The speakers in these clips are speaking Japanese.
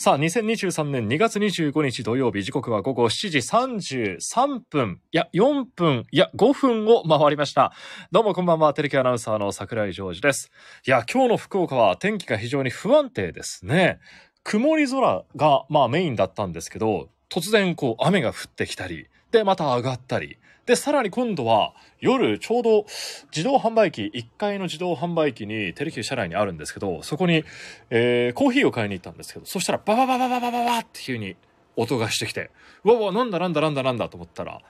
さあ、2023年2月25日土曜日、時刻は午後7時33分、いや、4分、いや、5分を回りました。どうもこんばんは、テレキアナウンサーの桜井ジョージです。いや、今日の福岡は天気が非常に不安定ですね。曇り空が、まあメインだったんですけど、突然こう雨が降ってきたり、で、また上がったり、で、さらに今度は夜ちょうど自動販売機、1階の自動販売機にテレキュー車内にあるんですけど、そこに、えー、コーヒーを買いに行ったんですけど、そしたらババババババババって急に音がしてきて、うわわ、なんだなんだなんだなんだと思ったら、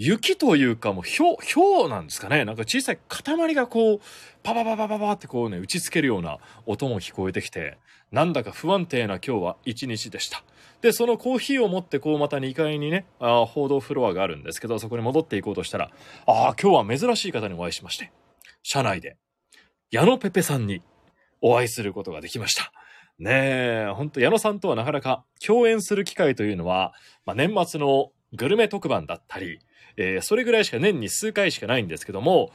雪というかもうひょう、ひょうなんですかね。なんか小さい塊がこう、パパパパパパってこうね、打ちつけるような音も聞こえてきて、なんだか不安定な今日は一日でした。で、そのコーヒーを持ってこうまた2階にね、あ報道フロアがあるんですけど、そこに戻っていこうとしたら、ああ、今日は珍しい方にお会いしまして、車内で、矢野ペペさんにお会いすることができました。ねえ、ほんと矢野さんとはなかなか共演する機会というのは、まあ、年末のグルメ特番だったり、えー、それぐらいしか年に数回しかないんですけども、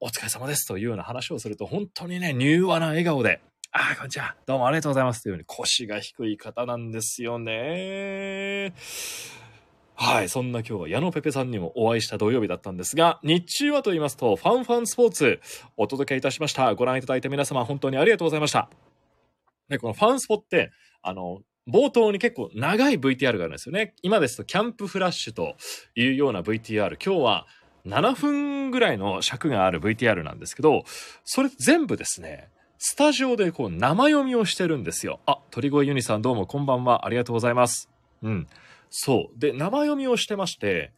お疲れ様ですというような話をすると、本当にね、柔和な笑顔で、ああ、こんにちは。どうもありがとうございます。というように腰が低い方なんですよね。はい。そんな今日は矢野ペペさんにもお会いした土曜日だったんですが、日中はと言いますと、ファンファンスポーツお届けいたしました。ご覧いただいた皆様、本当にありがとうございました。で、このファンスポって、あの、冒頭に結構長い VTR があるんですよね。今ですとキャンプフラッシュというような VTR。今日は7分ぐらいの尺がある VTR なんですけど、それ全部ですね、スタジオでこう生読みをしてるんですよ。あ、鳥越ユニさんどうもこんばんは。ありがとうございます。うん。そう。で、生読みをしてまして、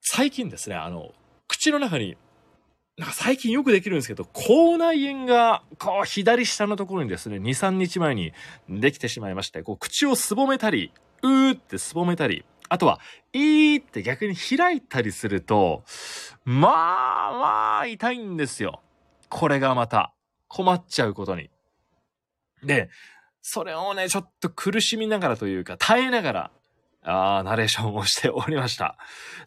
最近ですね、あの、口の中に、なんか最近よくできるんですけど、口内炎が、こう、左下のところにですね、2、3日前にできてしまいまして、こう、口をすぼめたり、うーってすぼめたり、あとは、いーって逆に開いたりすると、まあまあ痛いんですよ。これがまた困っちゃうことに。で、それをね、ちょっと苦しみながらというか、耐えながら、あーナレーションをしておりました。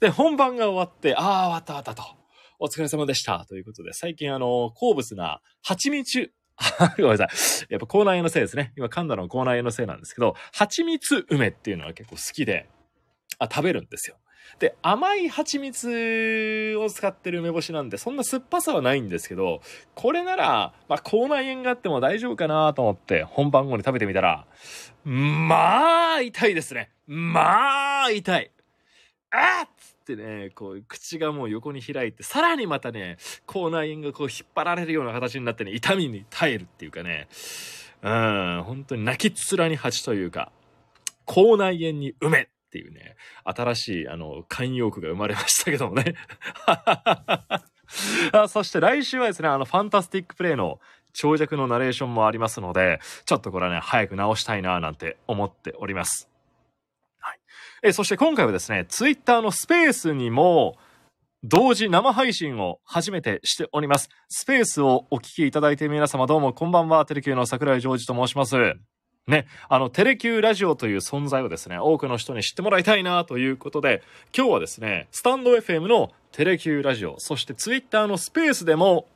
で、本番が終わって、あー終わった終わったと。お疲れ様でした。ということで、最近あの、好物な蜂蜜、ごめんなさい。やっぱ口内炎のせいですね。今噛んだの口内炎のせいなんですけど、蜂蜜梅っていうのは結構好きで、あ、食べるんですよ。で、甘い蜂蜜を使ってる梅干しなんで、そんな酸っぱさはないんですけど、これなら、まあ、口内炎があっても大丈夫かなと思って、本番後に食べてみたら、まあ、痛いですね。まあ、痛い。あっつってね、こう、口がもう横に開いて、さらにまたね、口内炎がこう引っ張られるような形になってね、痛みに耐えるっていうかね、うん、本当に泣きつらに蜂というか、口内炎に梅っていうね、新しい、あの、慣用句が生まれましたけどもね。あそして来週はですね、あの、ファンタスティックプレイの長尺のナレーションもありますので、ちょっとこれはね、早く直したいななんて思っております。え、そして今回はですね、ツイッターのスペースにも、同時生配信を初めてしております。スペースをお聞きいただいている皆様どうもこんばんは。テレキューの桜井ジョージと申します。ね、あの、テレキューラジオという存在をですね、多くの人に知ってもらいたいなということで、今日はですね、スタンド FM のテレキューラジオ、そしてツイッターのスペースでも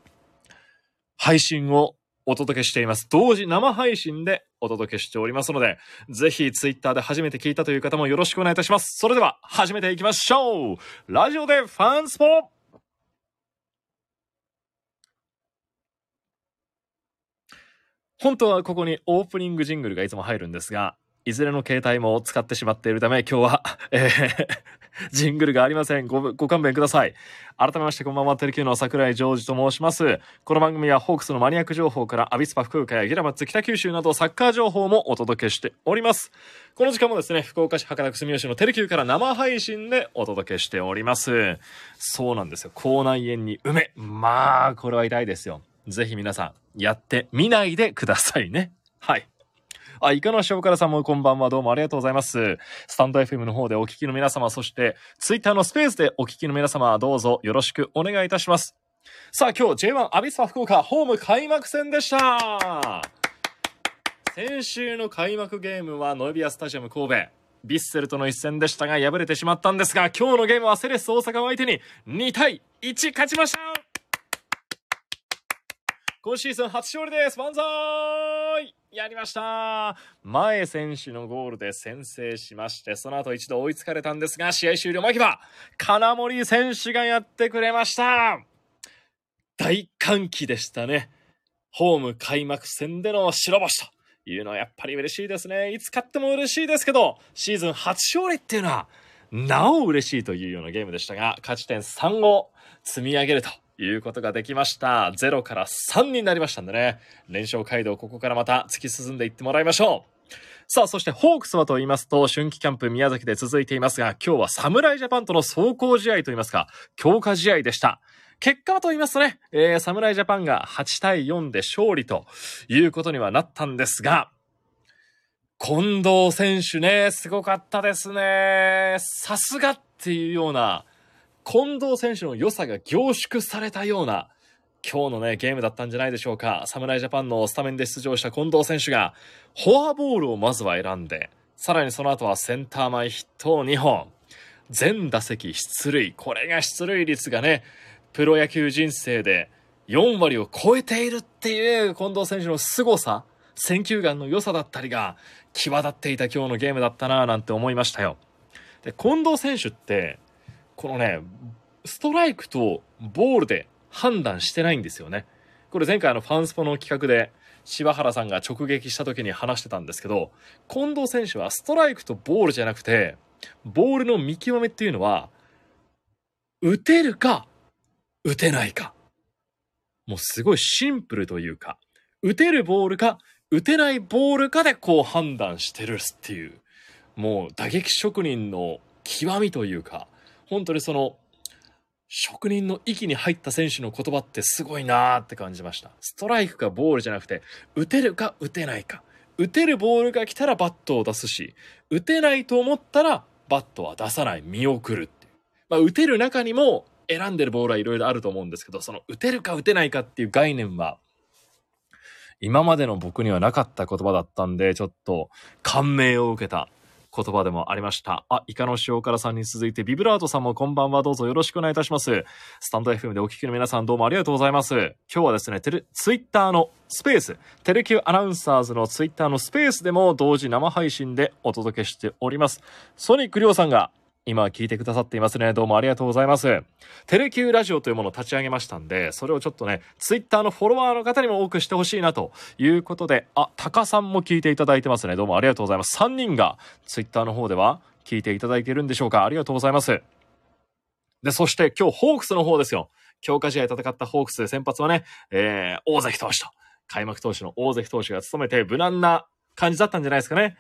配信をお届けしています。同時生配信でお届けしておりますので、ぜひツイッターで初めて聞いたという方もよろしくお願いいたします。それでは始めていきましょうラジオでファンスポ本当はここにオープニングジングルがいつも入るんですが、いずれの携帯も使ってしまっているため、今日は、えー、ジングルがありません。ご、ご勘弁ください。改めましてこんばんは、テレキューの桜井ジョージと申します。この番組はホークスのマニアック情報からアビスパ福岡やギラマッツ北九州などサッカー情報もお届けしております。この時間もですね、福岡市博多区住吉のテレキューから生配信でお届けしております。そうなんですよ。口内炎に梅。まあ、これは痛いですよ。ぜひ皆さん、やってみないでくださいね。はい。あ、イカの塩辛さんもこんばんは。どうもありがとうございます。スタンド FM の方でお聞きの皆様、そして、ツイッターのスペースでお聞きの皆様、どうぞよろしくお願いいたします。さあ、今日 J1 アビスパ福岡ホーム開幕戦でした先週の開幕ゲームはノエビアスタジアム神戸。ヴィッセルとの一戦でしたが敗れてしまったんですが、今日のゲームはセレッソ大阪を相手に2対1勝ちました今シーズン初勝利です万歳やりました前選手のゴールで先制しまして、その後一度追いつかれたんですが、試合終了間際、金森選手がやってくれました大歓喜でしたね。ホーム開幕戦での白星というのはやっぱり嬉しいですね。いつ勝っても嬉しいですけど、シーズン初勝利っていうのは、なお嬉しいというようなゲームでしたが、勝ち点3を積み上げるということができました。0から3になりましたんでね、連勝街道ここからまた突き進んでいってもらいましょう。さあ、そしてホークスはと言いますと、春季キャンプ宮崎で続いていますが、今日は侍ジャパンとの走行試合と言いますか、強化試合でした。結果はと言いますとね、えー、侍ジャパンが8対4で勝利ということにはなったんですが、近藤選手ね、すごかったですね。さすがっていうような、近藤選手の良さが凝縮されたような、今日のね、ゲームだったんじゃないでしょうか。侍ジャパンのスタメンで出場した近藤選手が、フォアボールをまずは選んで、さらにその後はセンター前ヒットを2本。全打席出塁。これが出塁率がね、プロ野球人生で4割を超えているっていう近藤選手の凄さ、選球眼の良さだったりが際立っていた今日のゲームだったなぁなんて思いましたよ。で、近藤選手って、このね、ストライクとボールで判断してないんですよね。これ前回のファンスポの企画で柴原さんが直撃した時に話してたんですけど、近藤選手はストライクとボールじゃなくて、ボールの見極めっていうのは、打てるか、打てないか。もうすごいシンプルというか、打てるボールか、打てないボールかでこう判断してるっていう、もう打撃職人の極みというか、本当にその、職人の域に入った選手の言葉ってすごいなーって感じました。ストライクかボールじゃなくて、打てるか打てないか。打てるボールが来たらバットを出すし、打てないと思ったらバットは出さない、見送るっていう。まあ、打てる中にも選んでるボールはいろいろあると思うんですけど、その打てるか打てないかっていう概念は今までの僕にはなかった言葉だったんで、ちょっと感銘を受けた言葉でもありました。あ、イカの塩辛さんに続いてビブラートさんもこんばんはどうぞよろしくお願いいたします。スタンド FM でお聞きの皆さんどうもありがとうございます。今日はですね、テレ、ツイッターのスペース、テレキューアナウンサーズのツイッターのスペースでも同時生配信でお届けしております。ソニックりょうさんが今聞いてくださっていますね。どうもありがとうございます。テレキューラジオというものを立ち上げましたんで、それをちょっとね、ツイッターのフォロワーの方にも多くしてほしいなということで、あ、タカさんも聞いていただいてますね。どうもありがとうございます。3人がツイッターの方では聞いていただいているんでしょうか。ありがとうございます。で、そして今日ホークスの方ですよ。強化試合戦ったホークスで先発はね、えー、大関投手と、開幕投手の大関投手が務めて無難な感じだったんじゃないですかね。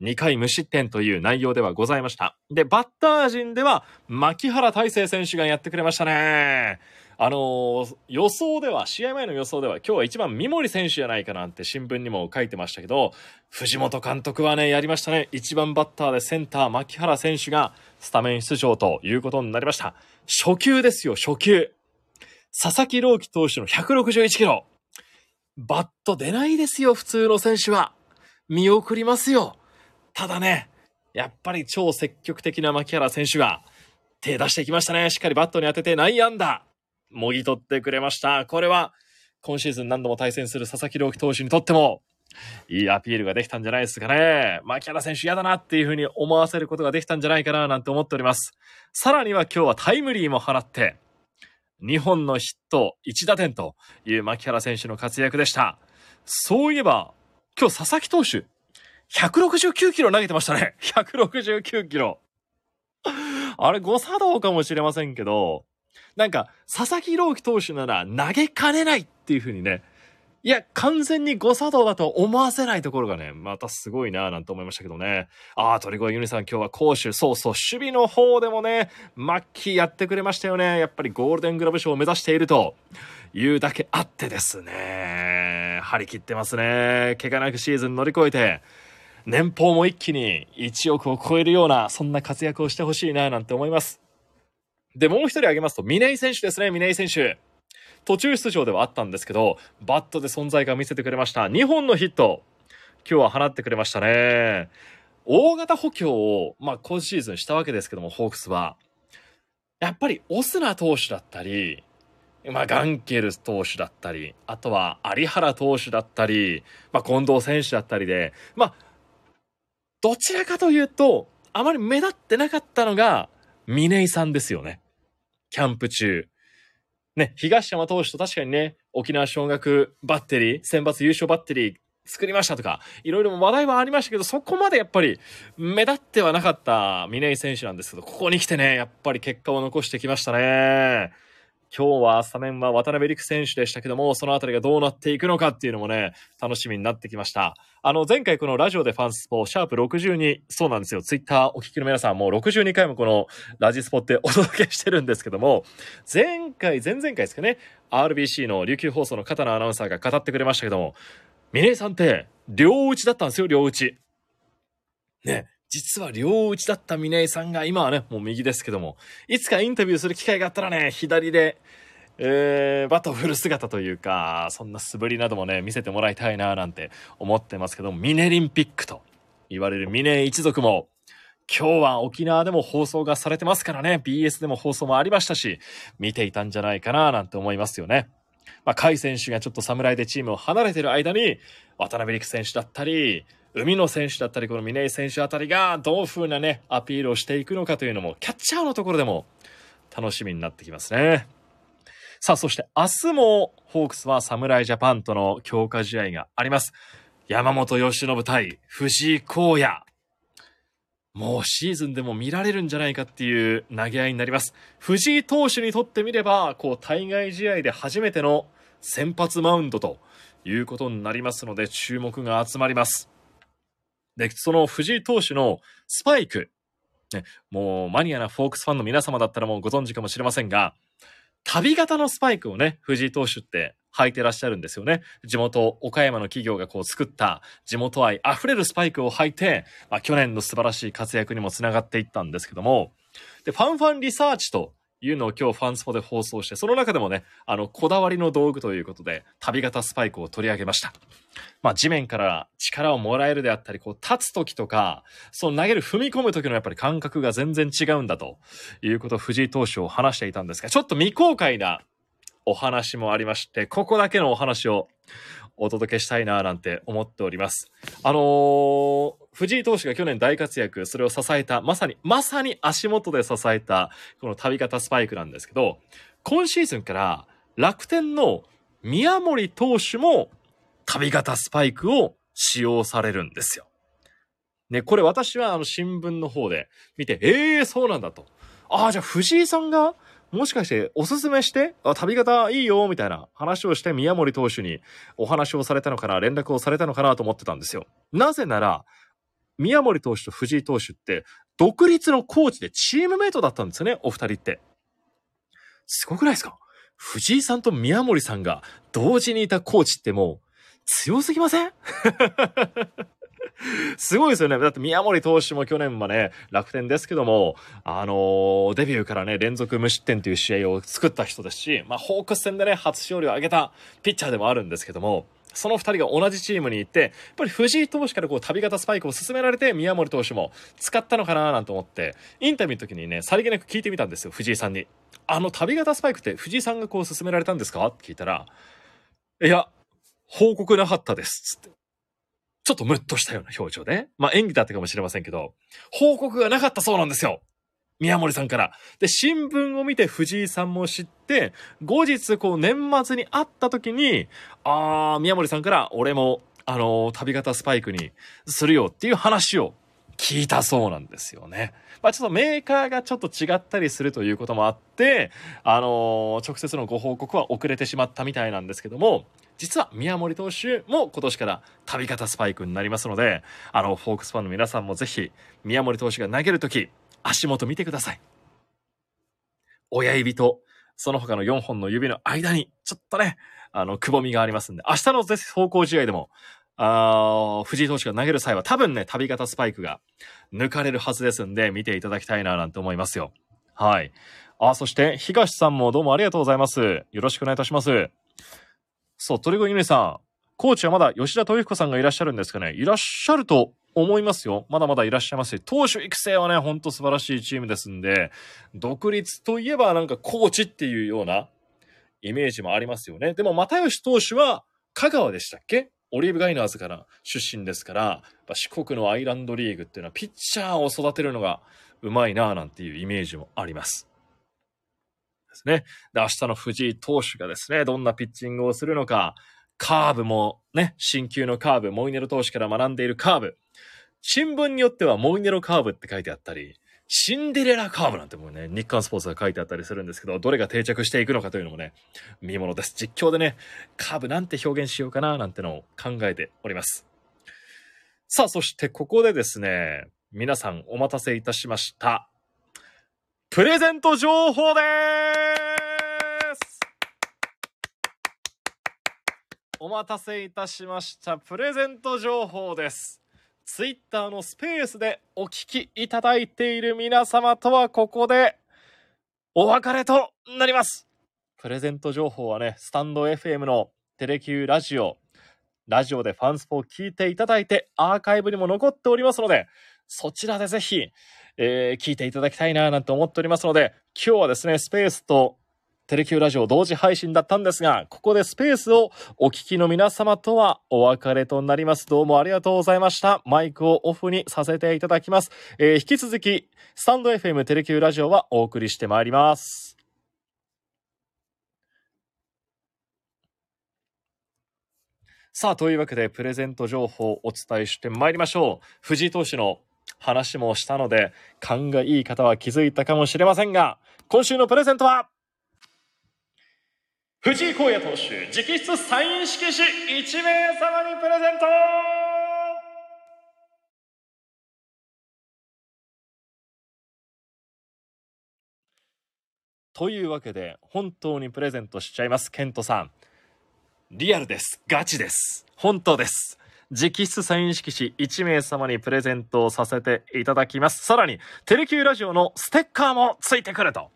2回無失点という内容ではございました。で、バッター陣では、牧原大成選手がやってくれましたね。あのー、予想では、試合前の予想では、今日は一番三森選手じゃないかなんて新聞にも書いてましたけど、藤本監督はね、やりましたね。一番バッターでセンター、牧原選手がスタメン出場ということになりました。初球ですよ、初球。佐々木朗希投手の161キロ。バット出ないですよ、普通の選手は。見送りますよ。ただね、やっぱり超積極的な牧原選手が手出してきましたね。しっかりバットに当てて内野安打。もぎ取ってくれました。これは今シーズン何度も対戦する佐々木朗希投手にとってもいいアピールができたんじゃないですかね。牧原選手嫌だなっていうふうに思わせることができたんじゃないかななんて思っております。さらには今日はタイムリーも放って、2本のヒット、1打点という牧原選手の活躍でした。そういえば、今日佐々木投手、169キロ投げてましたね。169キロ。あれ誤作動かもしれませんけど、なんか、佐々木朗希投手なら投げかねないっていう風にね、いや、完全に誤作動だと思わせないところがね、またすごいなぁなんて思いましたけどね。ああ、鳥越ユニさん今日は攻守、そうそう、守備の方でもね、マッキーやってくれましたよね。やっぱりゴールデングラブ賞を目指しているというだけあってですね、張り切ってますね。怪我なくシーズン乗り越えて、年俸も一気に1億を超えるような、そんな活躍をしてほしいな、なんて思います。で、もう一人挙げますと、峰井選手ですね、峰井選手。途中出場ではあったんですけど、バットで存在感見せてくれました。2本のヒット、今日は放ってくれましたね。大型補強を、まあ、今シーズンしたわけですけども、ホークスは。やっぱり、オスナ投手だったり、まあ、ガンケル投手だったり、あとは有原投手だったり、まあ、近藤選手だったりで、まあ、どちらかというと、あまり目立ってなかったのが、峰井さんですよね。キャンプ中。ね、東山投手と確かにね、沖縄尚学バッテリー、選抜優勝バッテリー作りましたとか、いろいろ話題はありましたけど、そこまでやっぱり目立ってはなかった峰井選手なんですけど、ここに来てね、やっぱり結果を残してきましたね。今日はスタメンは渡辺陸選手でしたけども、そのあたりがどうなっていくのかっていうのもね、楽しみになってきました。あの、前回このラジオでファンスポー、シャープ62、そうなんですよ。ツイッターお聞きの皆さんもう62回もこのラジスポってお届けしてるんですけども、前回、前々回ですかね、RBC の琉球放送の片野アナウンサーが語ってくれましたけども、峰井さんって、両打ちだったんですよ、両打ち。ね。実は両打ちだった峰井さんが、今はね、もう右ですけども、いつかインタビューする機会があったらね、左で、えー、バトを振る姿というか、そんな素振りなどもね、見せてもらいたいななんて思ってますけども、ミネリンピックと言われるミネイ一族も、今日は沖縄でも放送がされてますからね、BS でも放送もありましたし、見ていたんじゃないかななんて思いますよね。まあ、甲斐選手がちょっと侍でチームを離れてる間に、渡辺陸選手だったり、海野選手だったり、この峰井選手あたりがどういう風なね、アピールをしていくのかというのも、キャッチャーのところでも楽しみになってきますね。さあ、そして明日もホークスは侍ジャパンとの強化試合があります。山本由伸対藤井荒野。もうシーズンでも見られるんじゃないかっていう投げ合いになります。藤井投手にとってみれば、こう、対外試合で初めての先発マウンドということになりますので、注目が集まります。で、その藤井投手のスパイク、ね、もうマニアなフォークスファンの皆様だったらもうご存知かもしれませんが、旅型のスパイクをね、藤井投手って履いてらっしゃるんですよね。地元、岡山の企業がこう作った地元愛溢れるスパイクを履いて、まあ、去年の素晴らしい活躍にもつながっていったんですけども、で、ファンファンリサーチというのを今日ファンスポで放送して、その中でもね、あの、こだわりの道具ということで、旅型スパイクを取り上げました。まあ、地面から力をもらえるであったり、こう、立つ時とか、その投げる踏み込む時のやっぱり感覚が全然違うんだということを藤井投手を話していたんですが、ちょっと未公開なお話もありまして、ここだけのお話をお届けしたいななんて思っております。あのー、藤井投手が去年大活躍、それを支えた、まさに、まさに足元で支えた、この旅型スパイクなんですけど、今シーズンから楽天の宮森投手も旅型スパイクを使用されるんですよ。ね、これ私はあの新聞の方で見て、ええー、そうなんだと。ああ、じゃあ藤井さんがもしかしておすすめして、あ、旅型いいよ、みたいな話をして宮森投手にお話をされたのかな、連絡をされたのかなと思ってたんですよ。なぜなら、宮森投手と藤井投手って、独立のコーチでチームメイトだったんですよね、お二人って。すごくないですか？藤井さんと宮森さんが同時にいたコーチってもう強すぎません？すごいですよね。だって宮森投手も去年はね、楽天ですけども、あのー、デビューからね、連続無失点という試合を作った人ですし、まあ、ホークス戦でね、初勝利を挙げたピッチャーでもあるんですけども、その二人が同じチームに行って、やっぱり藤井投手からこう旅型スパイクを勧められて、宮森投手も使ったのかななんて思って、インタビューの時にね、さりげなく聞いてみたんですよ、藤井さんに。あの旅型スパイクって藤井さんがこう勧められたんですか？って聞いたら、いや、報告なかったです、つって。ちょっとムッとしたような表情で。まあ演技だったかもしれませんけど、報告がなかったそうなんですよ。宮森さんから。で、新聞を見て藤井さんも知って、後日こう年末に会った時に、あー、宮森さんから俺も、あのー、旅型スパイクにするよっていう話を聞いたそうなんですよね。まあちょっとメーカーがちょっと違ったりするということもあって、あのー、直接のご報告は遅れてしまったみたいなんですけども、実は宮森投手も今年から旅型スパイクになりますので、あの、フォークスファンの皆さんもぜひ、宮森投手が投げるとき、足元見てください。親指と、その他の4本の指の間に、ちょっとね、あの、くぼみがありますんで、明日の走行試合でも、あ藤井投手が投げる際は多分ね、旅型スパイクが抜かれるはずですんで、見ていただきたいななんて思いますよ。はい。あ、そして、東さんもどうもありがとうございます。よろしくお願いいたします。そう、鳥越ゆねさん。コーチはまだ吉田豊彦さんがいらっしゃるんですかねいらっしゃると思いますよ。まだまだいらっしゃいますし、投手育成はね、ほんと素晴らしいチームですんで、独立といえばなんかコーチっていうようなイメージもありますよね。でも、又吉投手は香川でしたっけ？オリーブガイナーズから出身ですから、四国のアイランドリーグっていうのはピッチャーを育てるのがうまいなぁなんていうイメージもあります。ですね。で、明日の藤井投手がですね、どんなピッチングをするのか、カーブもね、新旧のカーブ、モイネロ投手から学んでいるカーブ。新聞によってはモイネロカーブって書いてあったり、シンデレラカーブなんてもうね、日刊スポーツが書いてあったりするんですけど、どれが定着していくのかというのもね、見ものです。実況でね、カーブなんて表現しようかななんてのを考えております。さあ、そしてここでですね、皆さんお待たせいたしました。プレゼント情報ですお待たせいたしました。プレゼント情報です。ツイッターのスペースでお聞きいただいている皆様とはここでお別れとなります。プレゼント情報はね、スタンド FM のテレキューラジオ、ラジオでファンスポを聞いていただいてアーカイブにも残っておりますので、そちらでぜひ、えー、聞いていただきたいななんて思っておりますので、今日はですね、スペースとテレキューラジオ同時配信だったんですが、ここでスペースをお聞きの皆様とはお別れとなります。どうもありがとうございました。マイクをオフにさせていただきます。えー、引き続き、スタンド FM テレキューラジオはお送りしてまいります。さあ、というわけで、プレゼント情報をお伝えしてまいりましょう。藤井投手の話もしたので、勘がいい方は気づいたかもしれませんが、今週のプレゼントは、藤井荒野投手直筆サイン色紙1名様にプレゼント。というわけで本当にプレゼントしちゃいますケントさん。リアルです。ガチです。本当です。直筆サイン色紙1名様にプレゼントをさせていただきます。さらにテレキューラジオのステッカーもついてくると。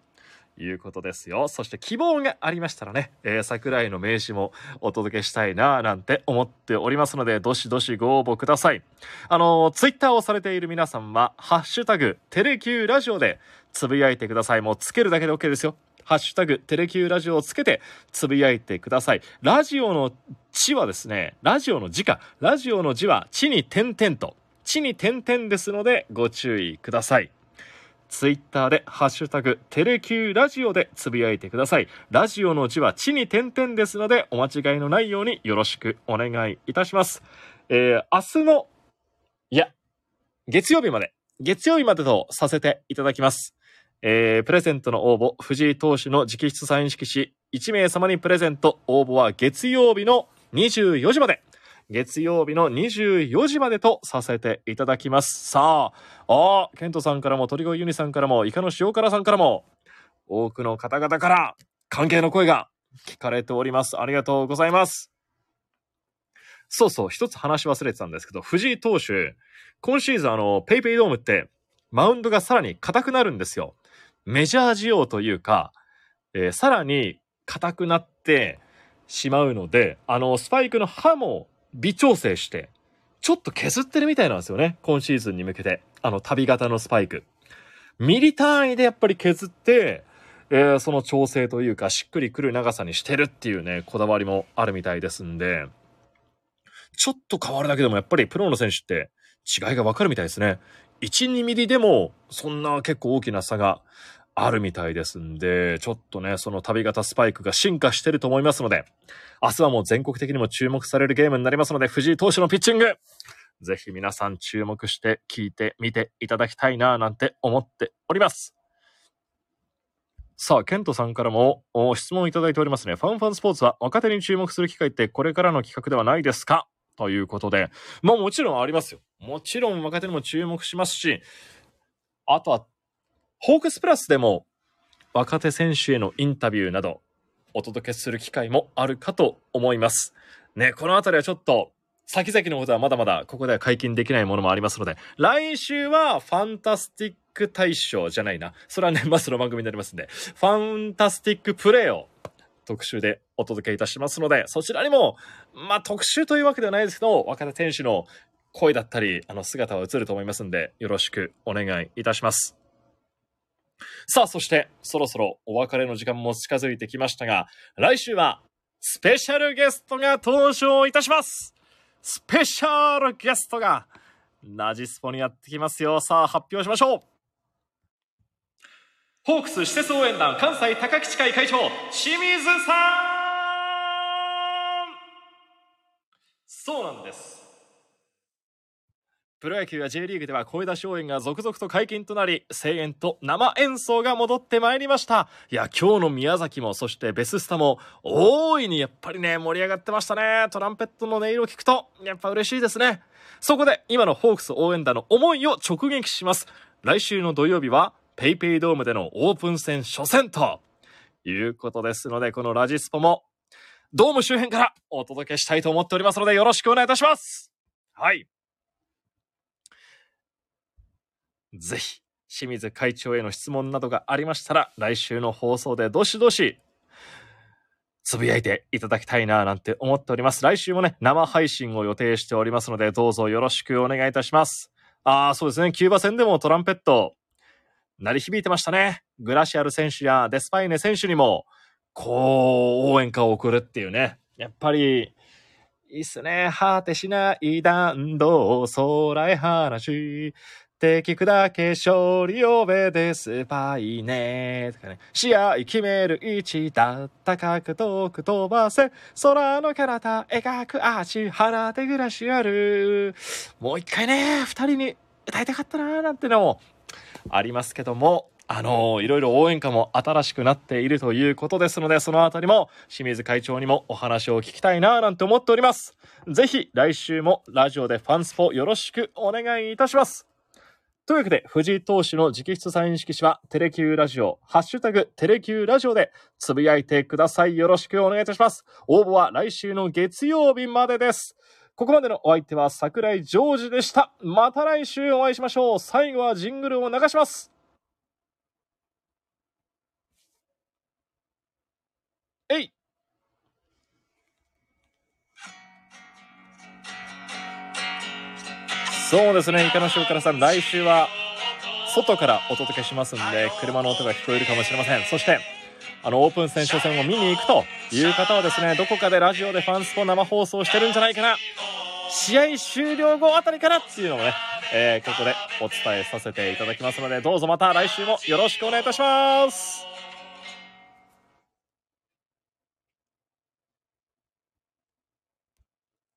いうことですよ。そして希望がありましたらね、えー、桜井の名刺もお届けしたいななんて思っておりますので、どしどしご応募ください。あのー、ツイッターをされている皆さんは、ハッシュタグ、テレキューラジオでつぶやいてください。もうつけるだけで OK ですよ。ハッシュタグ、テレキューラジオをつけてつぶやいてください。ラジオの地はですね、ラジオの字か。ラジオの字は地に点々と。地に点々ですのでご注意ください。ツイッターでハッシュタグテレキューラジオでつぶやいてください。ラジオの字は地に点々ですのでお間違いのないようによろしくお願いいたします。えー、明日の、いや、月曜日まで、月曜日までとさせていただきます。えー、プレゼントの応募、藤井投手の直筆サイン色紙1名様にプレゼント、応募は月曜日の24時まで。月曜日の24時までとさせていただきます。さあ、あケントさんからも、鳥越ユニさんからも、イカの塩辛さんからも、多くの方々から関係の声が聞かれております。ありがとうございます。そうそう、一つ話忘れてたんですけど、藤井投手、今シーズンあの、ペイペイドームって、マウンドがさらに硬くなるんですよ。メジャー仕様というか、えー、さらに硬くなってしまうので、あの、スパイクの刃も微調整して、ちょっと削ってるみたいなんですよね。今シーズンに向けて。あの、旅型のスパイク。ミリ単位でやっぱり削って、えー、その調整というか、しっくりくる長さにしてるっていうね、こだわりもあるみたいですんで、ちょっと変わるだけでもやっぱりプロの選手って違いがわかるみたいですね。1、2ミリでも、そんな結構大きな差があるみたいですんで、ちょっとね、その旅型スパイクが進化してると思いますので、明日はもう全国的にも注目されるゲームになりますので、藤井投手のピッチング、ぜひ皆さん注目して聞いてみていただきたいななんて思っております。さあ、ケントさんからも質問いただいておりますね。ファンファンスポーツは若手に注目する機会ってこれからの企画ではないですか？ということで、まあもちろんありますよ。もちろん若手にも注目しますし、あとはホークスプラスでも若手選手へのインタビューなどお届けする機会もあるかと思います。ね、このあたりはちょっと先々のことはまだまだここでは解禁できないものもありますので、来週はファンタスティック大賞じゃないな。それは年末の番組になりますんで、ファンタスティックプレイを特集でお届けいたしますので、そちらにも、まあ特集というわけではないですけど、若手選手の声だったり、あの姿は映ると思いますんで、よろしくお願いいたします。さあ、そして、そろそろお別れの時間も近づいてきましたが、来週は、スペシャルゲストが登場いたしますスペシャルゲストが、ラジスポにやってきますよ。さあ、発表しましょうホークス施設応援団関西高吉会会長、清水さんそうなんです。プロ野球や J リーグでは声出し応援が続々と解禁となり、声援と生演奏が戻ってまいりました。いや、今日の宮崎も、そしてベススタも、大いにやっぱりね、盛り上がってましたね。トランペットの音色を聞くと、やっぱ嬉しいですね。そこで、今のホークス応援団の思いを直撃します。来週の土曜日は、ペイペイドームでのオープン戦初戦と、いうことですので、このラジスポも、ドーム周辺からお届けしたいと思っておりますので、よろしくお願いいたします。はい。ぜひ、清水会長への質問などがありましたら、来週の放送でどしどし、つぶやいていただきたいななんて思っております。来週もね、生配信を予定しておりますので、どうぞよろしくお願いいたします。ああ、そうですね、キューバ戦でもトランペット、鳴り響いてましたね。グラシアル選手やデスパイネ選手にも、こう、応援歌を送るっていうね。やっぱり、いいっすね。果てしない弾道、空へ話。敵砕け勝利を目でスパイね。とかね。試合決める位置だった角遠く飛ばせ。空の彼方描くアーチ。放てグラシアル。もう一回ね、二人に歌いたかったなーなんてのもありますけども。あのいろいろ応援歌も新しくなっているということですので、そのあたりも清水会長にもお話を聞きたいななんて思っております。ぜひ来週もラジオでファンスポよろしくお願いいたします。というわけで、藤井投手の直筆サイン色紙は、テレキューラジオ、ハッシュタグ、テレキューラジオでつぶやいてください。よろしくお願いいたします。応募は来週の月曜日までです。ここまでのお相手は桜井ジョージでした。また来週お会いしましょう。最後はジングルを流します。えいそうですね、イカの塩辛さん、来週は外からお届けしますんで、車の音が聞こえるかもしれません。そして、あの、オープン戦初戦を見に行くという方はですね、どこかでラジオでファンスポ生放送してるんじゃないかな。試合終了後あたりかなっていうのをね、えーここでお伝えさせていただきますので、どうぞまた来週もよろしくお願いいたします。